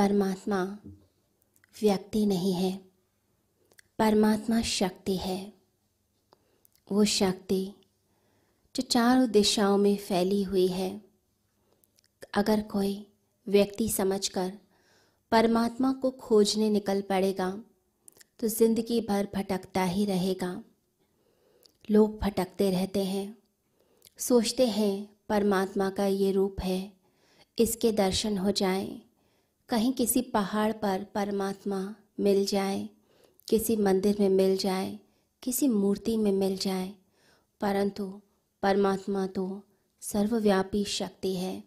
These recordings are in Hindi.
परमात्मा व्यक्ति नहीं है। परमात्मा शक्ति है। वो शक्ति जो चारों दिशाओं में फैली हुई है। अगर कोई व्यक्ति समझकर परमात्मा को खोजने निकल पड़ेगा तो ज़िंदगी भर भटकता ही रहेगा। लोग भटकते रहते हैं। सोचते हैं, परमात्मा का ये रूप है, इसके दर्शन हो जाए। कहीं किसी पहाड़ पर परमात्मा मिल जाए, किसी मंदिर में मिल जाए, किसी मूर्ति में मिल जाए, परंतु परमात्मा तो सर्वव्यापी शक्ति है,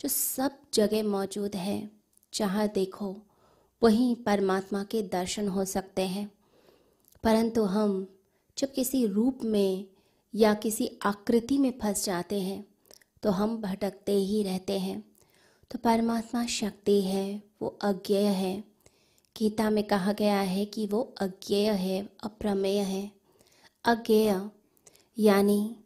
जो सब जगह मौजूद है, जहाँ देखो, वहीं परमात्मा के दर्शन हो सकते हैं। परंतु हम जब किसी रूप में या किसी आकृति में फंस जाते हैं तो हम भटकते ही रहते हैं। तो परमात्मा शक्ति है, वो अज्ञेय है। गीता में कहा गया है कि वो अज्ञेय है, अप्रमेय है। अज्ञेय यानी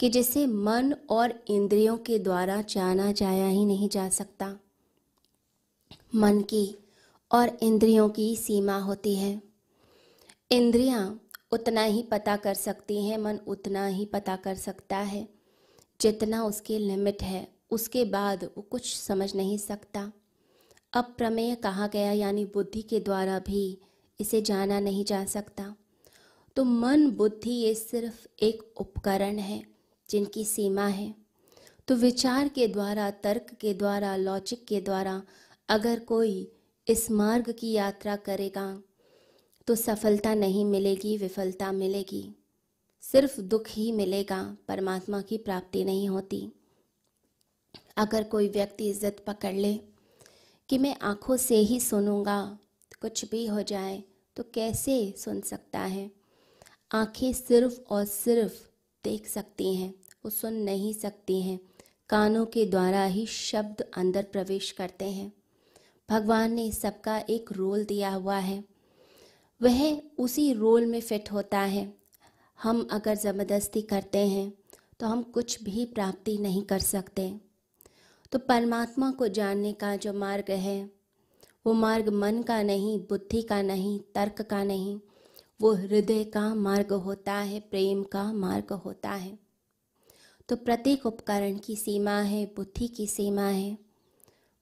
कि जिसे मन और इंद्रियों के द्वारा जाना जाया ही नहीं जा सकता। मन की और इंद्रियों की सीमा होती है। इंद्रियाँ उतना ही पता कर सकती हैं, मन उतना ही पता कर सकता है, जितना उसकी लिमिट है। उसके बाद वो कुछ समझ नहीं सकता। अब प्रमेय कहा गया यानी बुद्धि के द्वारा भी इसे जाना नहीं जा सकता। तो मन बुद्धि ये सिर्फ़ एक उपकरण है, जिनकी सीमा है। तो विचार के द्वारा, तर्क के द्वारा, लॉजिक के द्वारा अगर कोई इस मार्ग की यात्रा करेगा तो सफलता नहीं मिलेगी, विफलता मिलेगी। सिर्फ़ दुख ही मिलेगा, परमात्मा की प्राप्ति नहीं होती। अगर कोई व्यक्ति इज़्ज़त पकड़ ले कि मैं आँखों से ही सुनूँगा, कुछ भी हो जाए तो कैसे सुन सकता है? आँखें सिर्फ़ और सिर्फ़ देख सकती हैं, वो सुन नहीं सकती हैं। कानों के द्वारा ही शब्द अंदर प्रवेश करते हैं। भगवान ने सबका एक रोल दिया हुआ है। वह उसी रोल में फिट होता है। हम अगर ज़बरदस्ती करते हैं तो हम कुछ भी प्राप्ति नहीं कर सकते। तो परमात्मा को जानने का जो मार्ग है, वो मार्ग मन का नहीं, बुद्धि का नहीं, तर्क का नहीं, वो हृदय का मार्ग होता है, प्रेम का मार्ग होता है। तो प्रत्येक उपकरण की सीमा है, बुद्धि की सीमा है,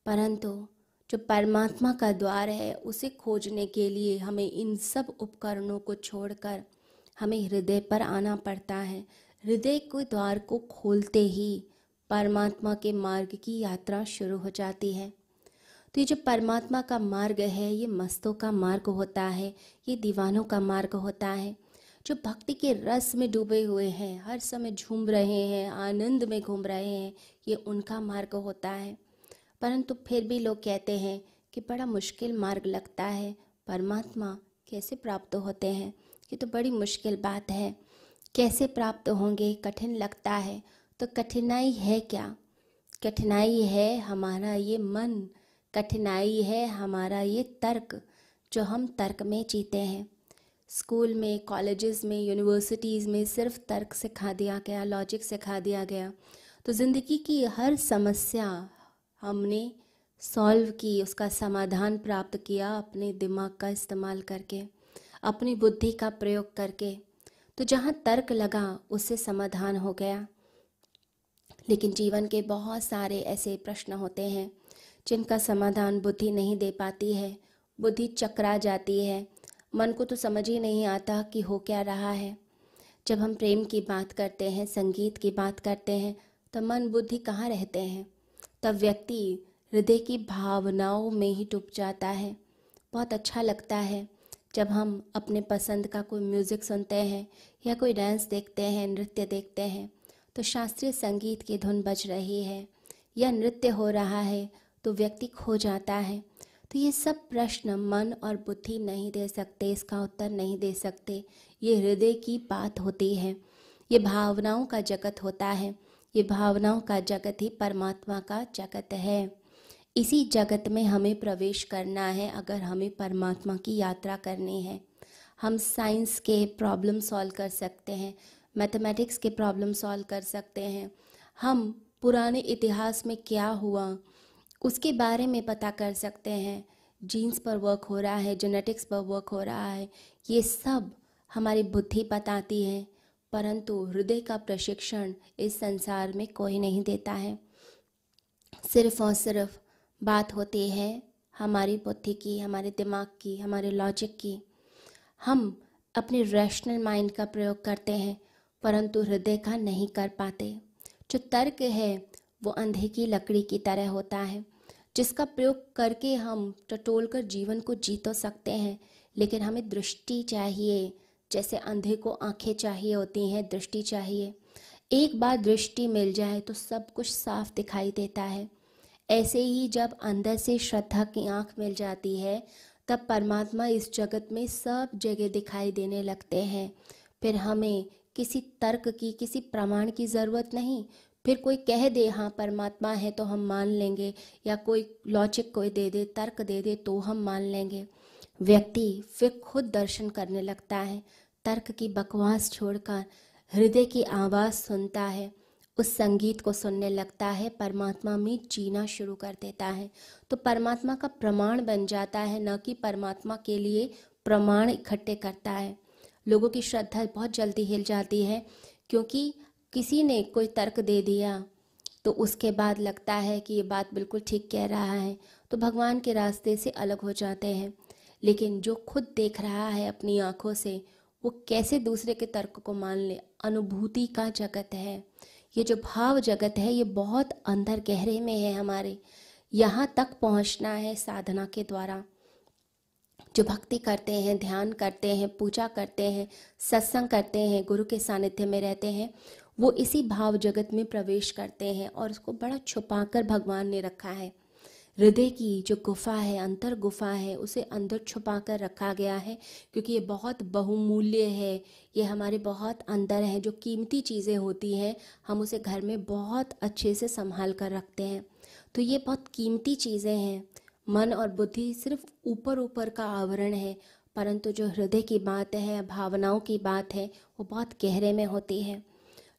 परंतु जो परमात्मा का द्वार है, उसे खोजने के लिए हमें इन सब उपकरणों को छोड़कर हमें हृदय पर आना पड़ता है। हृदय के द्वार को खोलते ही परमात्मा के मार्ग की यात्रा शुरू हो जाती है। तो ये जो परमात्मा का मार्ग है, ये मस्तों का मार्ग होता है, ये दीवानों का मार्ग होता है, जो भक्ति के रस में डूबे हुए हैं, हर समय झूम रहे हैं, आनंद में घूम रहे हैं, ये उनका मार्ग होता है। परंतु फिर भी लोग कहते हैं कि बड़ा मुश्किल मार्ग लगता है, परमात्मा कैसे प्राप्त होते हैं? ये तो बड़ी मुश्किल बात है। कैसे प्राप्त होंगे? कठिन लगता है। तो कठिनाई है क्या? कठिनाई है हमारा ये मन, कठिनाई है हमारा ये तर्क, जो हम तर्क में जीते हैं। स्कूल में, कॉलेजेस में, यूनिवर्सिटीज़ में सिर्फ़ तर्क सिखा दिया गया, लॉजिक सिखा दिया गया। तो ज़िंदगी की हर समस्या हमने सॉल्व की, उसका समाधान प्राप्त किया अपने दिमाग का इस्तेमाल करके, अपनी बुद्धि का प्रयोग करके। तो जहाँ तर्क लगा, उससे समाधान हो गया। लेकिन जीवन के बहुत सारे ऐसे प्रश्न होते हैं, जिनका समाधान बुद्धि नहीं दे पाती है। बुद्धि चकरा जाती है। मन को तो समझ ही नहीं आता कि हो क्या रहा है। जब हम प्रेम की बात करते हैं, संगीत की बात करते हैं तो मन, बुद्धि कहाँ रहते हैं? तब व्यक्ति हृदय की भावनाओं में ही डूब जाता है। बहुत अच्छा लगता है जब हम अपने पसंद का कोई म्यूज़िक सुनते हैं या कोई डांस देखते हैं, नृत्य देखते हैं। तो शास्त्रीय संगीत की धुन बज रही है, या नृत्य हो रहा है तो व्यक्ति खो जाता है। तो ये सब प्रश्न मन और बुद्धि नहीं दे सकते, इसका उत्तर नहीं दे सकते। ये हृदय की बात होती है। ये भावनाओं का जगत होता है। ये भावनाओं का जगत ही परमात्मा का जगत है। इसी जगत में हमें प्रवेश करना है, अगर हमें परमात्मा की यात्रा करनी है। हम साइंस के प्रॉब्लम सॉल्व कर सकते हैं। मैथमेटिक्स के प्रॉब्लम सॉल्व कर सकते हैं। हम पुराने इतिहास में क्या हुआ, उसके बारे में पता कर सकते हैं। जीन्स पर वर्क हो रहा है, जेनेटिक्स पर वर्क हो रहा है, ये सब हमारी बुद्धि बताती है, परंतु हृदय का प्रशिक्षण इस संसार में कोई नहीं देता है। सिर्फ़ और सिर्फ़ बात होती है हमारी बुद्धि की, हमारे दिमाग की, हमारे लॉजिक की। हम अपने रैशनल माइंड का प्रयोग करते हैं। परंतु हृदय का नहीं कर पाते। जो तर्क है, वो अंधे की लकड़ी की तरह होता है, जिसका प्रयोग करके हम टटोल कर जीवन को जी तो सकते हैं, लेकिन हमें दृष्टि चाहिए, जैसे अंधे को आँखें चाहिए होती हैं, दृष्टि चाहिए। एक बार दृष्टि मिल जाए तो सब कुछ साफ़ दिखाई देता है। ऐसे ही जब अंदर से श्रद्धा की आँख मिल जाती है, तब परमात्मा इस जगत में सब जगह दिखाई देने लगते हैं। फिर हमें किसी तर्क की, किसी प्रमाण की ज़रूरत नहीं। फिर कोई कह दे हाँ परमात्मा है तो हम मान लेंगे। या कोई लॉजिक कोई दे दे, तर्क दे दे तो हम मान लेंगे। व्यक्ति फिर खुद दर्शन करने लगता है। तर्क की बकवास छोड़कर हृदय की आवाज़ सुनता है। उस संगीत को सुनने लगता है। परमात्मा में जीना शुरू कर देता है। तो परमात्मा का प्रमाण बन जाता है, न कि परमात्मा के लिए प्रमाण इकट्ठे करता है। लोगों की श्रद्धा बहुत जल्दी हिल जाती है, क्योंकि किसी ने कोई तर्क दे दिया तो उसके बाद लगता है कि ये बात बिल्कुल ठीक कह रहा है तो भगवान के रास्ते से अलग हो जाते हैं। लेकिन जो खुद देख रहा है अपनी आँखों से, वो कैसे दूसरे के तर्क को मान ले? अनुभूति का जगत है। ये जो भाव जगत है, ये बहुत अंदर गहरे में है हमारे। यहाँ तक पहुँचना है साधना के द्वारा। जो भक्ति करते हैं, ध्यान करते हैं, पूजा करते हैं, सत्संग करते हैं, गुरु के सानिध्य में रहते हैं, वो इसी भाव जगत में प्रवेश करते हैं और उसको बड़ा छुपा कर भगवान ने रखा है। हृदय की जो गुफा है, अंतर गुफा है, उसे अंदर छुपा कर रखा गया है क्योंकि ये बहुत बहुमूल्य है, ये हमारे बहुत अंदर है, जो कीमती चीज़ें होती हैं, हम उसे घर में बहुत अच्छे से संभाल कर रखते हैं। तो ये बहुत कीमती चीज़ें हैं। मन और बुद्धि सिर्फ़ ऊपर ऊपर का आवरण है, परंतु जो हृदय की बात है, भावनाओं की बात है, वो बहुत गहरे में होती है।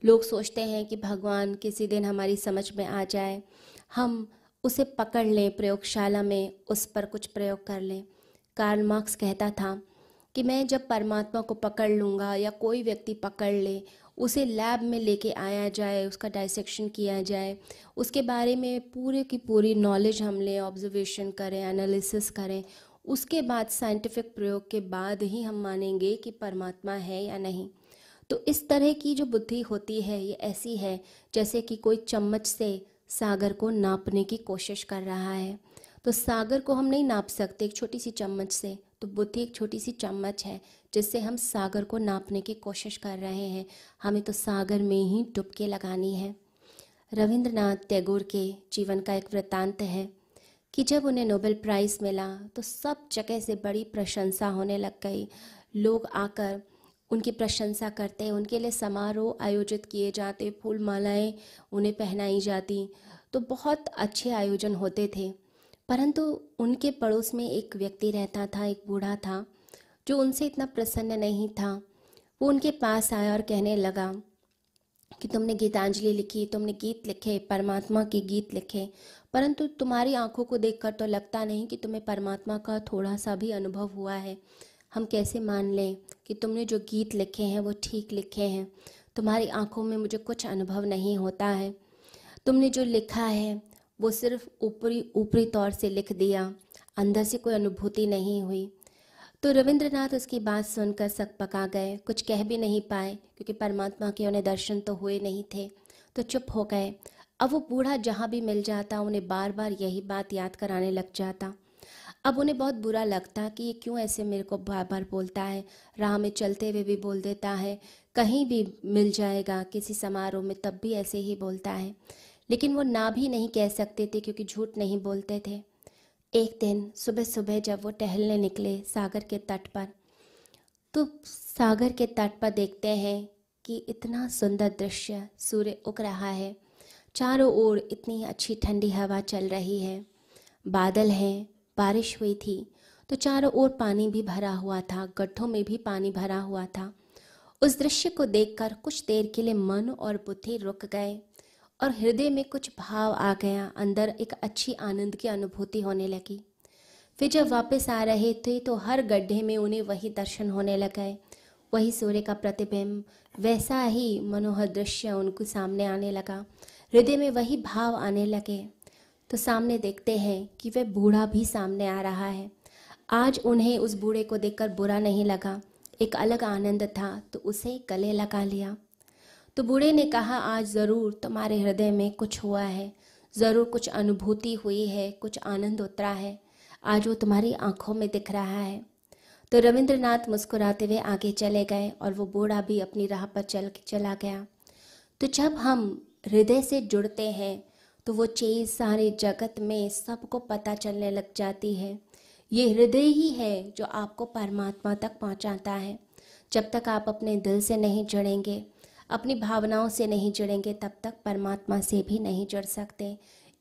लोग सोचते हैं कि भगवान किसी दिन हमारी समझ में आ जाए। हम उसे पकड़ लें, प्रयोगशाला में उस पर कुछ प्रयोग कर लें। कार्ल मार्क्स कहता था कि मैं जब परमात्मा को पकड़ लूँगा या कोई व्यक्ति पकड़ ले उसे लैब में लेके आया जाए, उसका डाइसेक्शन किया जाए। उसके बारे में पूरे की पूरी नॉलेज हम लें ऑब्जर्वेशन करें एनालिसिस करें। उसके बाद साइंटिफिक प्रयोग के बाद ही हम मानेंगे कि परमात्मा है या नहीं। तो इस तरह की जो बुद्धि होती है, ये ऐसी है, जैसे कि कोई चम्मच से सागर को नापने की कोशिश कर रहा है। तो सागर को हम नहीं नाप सकते, एक छोटी सी चम्मच से। तो बुद्धि एक छोटी सी चम्मच है, जिससे हम सागर को नापने की कोशिश कर रहे हैं। हमें तो सागर में ही डुबके लगानी है। रविंद्रनाथ टैगोर के जीवन का एक वृत्तांत है कि जब उन्हें नोबेल प्राइज़ मिला तो सब जगह से बड़ी प्रशंसा होने लग गई। लोग आकर उनकी प्रशंसा करते उनके लिए समारोह आयोजित किए जाते फूल मालाएँ उन्हें पहनाई जाती। तो बहुत अच्छे आयोजन होते थे। परंतु उनके पड़ोस में एक व्यक्ति रहता था, एक बूढ़ा था, जो उनसे इतना प्रसन्न नहीं था। वो उनके पास आया और कहने लगा कि तुमने गीतांजलि लिखी, तुमने गीत लिखे, परमात्मा के गीत लिखे, परंतु तुम्हारी आँखों को देखकर तो लगता नहीं कि तुम्हें परमात्मा का थोड़ा सा भी अनुभव हुआ है। हम कैसे मान लें कि तुमने जो गीत लिखे हैं, वो ठीक लिखे हैं? तुम्हारी आँखों में मुझे कुछ अनुभव नहीं होता है। तुमने जो लिखा है वो सिर्फ़ ऊपरी ऊपरी तौर से लिख दिया। अंदर से कोई अनुभूति नहीं हुई। तो रविंद्रनाथ उसकी बात सुनकर सक पका गए। कुछ कह भी नहीं पाए, क्योंकि परमात्मा के उन्हें दर्शन तो हुए नहीं थे। तो चुप हो गए। अब वो बूढ़ा जहाँ भी मिल जाता, उन्हें बार बार यही बात याद कराने लग जाता। अब उन्हें बहुत बुरा लगता कि ये क्यों ऐसे मेरे को बार बार बोलता है। राह में चलते हुए भी बोल देता है। कहीं भी मिल जाएगा, किसी समारोह में तब भी ऐसे ही बोलता है। लेकिन वो ना भी नहीं कह सकते थे क्योंकि झूठ नहीं बोलते थे। एक दिन सुबह सुबह जब वो टहलने निकले सागर के तट पर तो सागर के तट पर देखते हैं कि इतना सुंदर दृश्य सूर्य उग रहा है। चारों ओर इतनी अच्छी ठंडी हवा चल रही है। बादल हैं, बारिश हुई थी तो चारों ओर पानी भी भरा हुआ था, गड्ढों में भी पानी भरा हुआ था। उस दृश्य को देखकर कुछ देर के लिए मन और बुद्धि रुक गए। और हृदय में कुछ भाव आ गया, अंदर एक अच्छी आनंद की अनुभूति होने लगी। फिर जब वापस आ रहे थे तो हर गड्ढे में उन्हें वही दर्शन होने लगे वही सूर्य का प्रतिबिंब, वैसा ही मनोहर दृश्य उनको सामने आने लगा। हृदय में वही भाव आने लगे। तो सामने देखते हैं कि वह बूढ़ा भी सामने आ रहा है। आज उन्हें उस बूढ़े को देखकर बुरा नहीं लगा, एक अलग आनंद था तो उसे गले लगा लिया। तो बूढ़े ने कहा, आज ज़रूर तुम्हारे हृदय में कुछ हुआ है। ज़रूर कुछ अनुभूति हुई है, कुछ आनंद उतरा है। आज वो तुम्हारी आँखों में दिख रहा है। तो रविंद्रनाथ मुस्कुराते हुए आगे चले गए और वो बूढ़ा भी अपनी राह पर चल, चला गया। तो जब हम हृदय से जुड़ते हैं तो वो चीज़ सारे जगत में सबको पता चलने लग जाती है। ये हृदय ही है जो आपको परमात्मा तक पहुंचाता है। जब तक आप अपने दिल से नहीं जुड़ेंगे अपनी भावनाओं से नहीं जुड़ेंगे, तब तक परमात्मा से भी नहीं जुड़ सकते।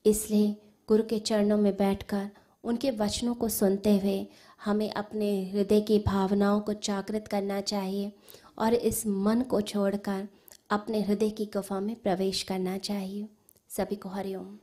इसलिए गुरु के चरणों में बैठकर, उनके वचनों को सुनते हुए हमें अपने हृदय की भावनाओं को जागृत करना चाहिए और इस मन को छोड़कर अपने हृदय की गुफा में प्रवेश करना चाहिए। सभी को हरिओम।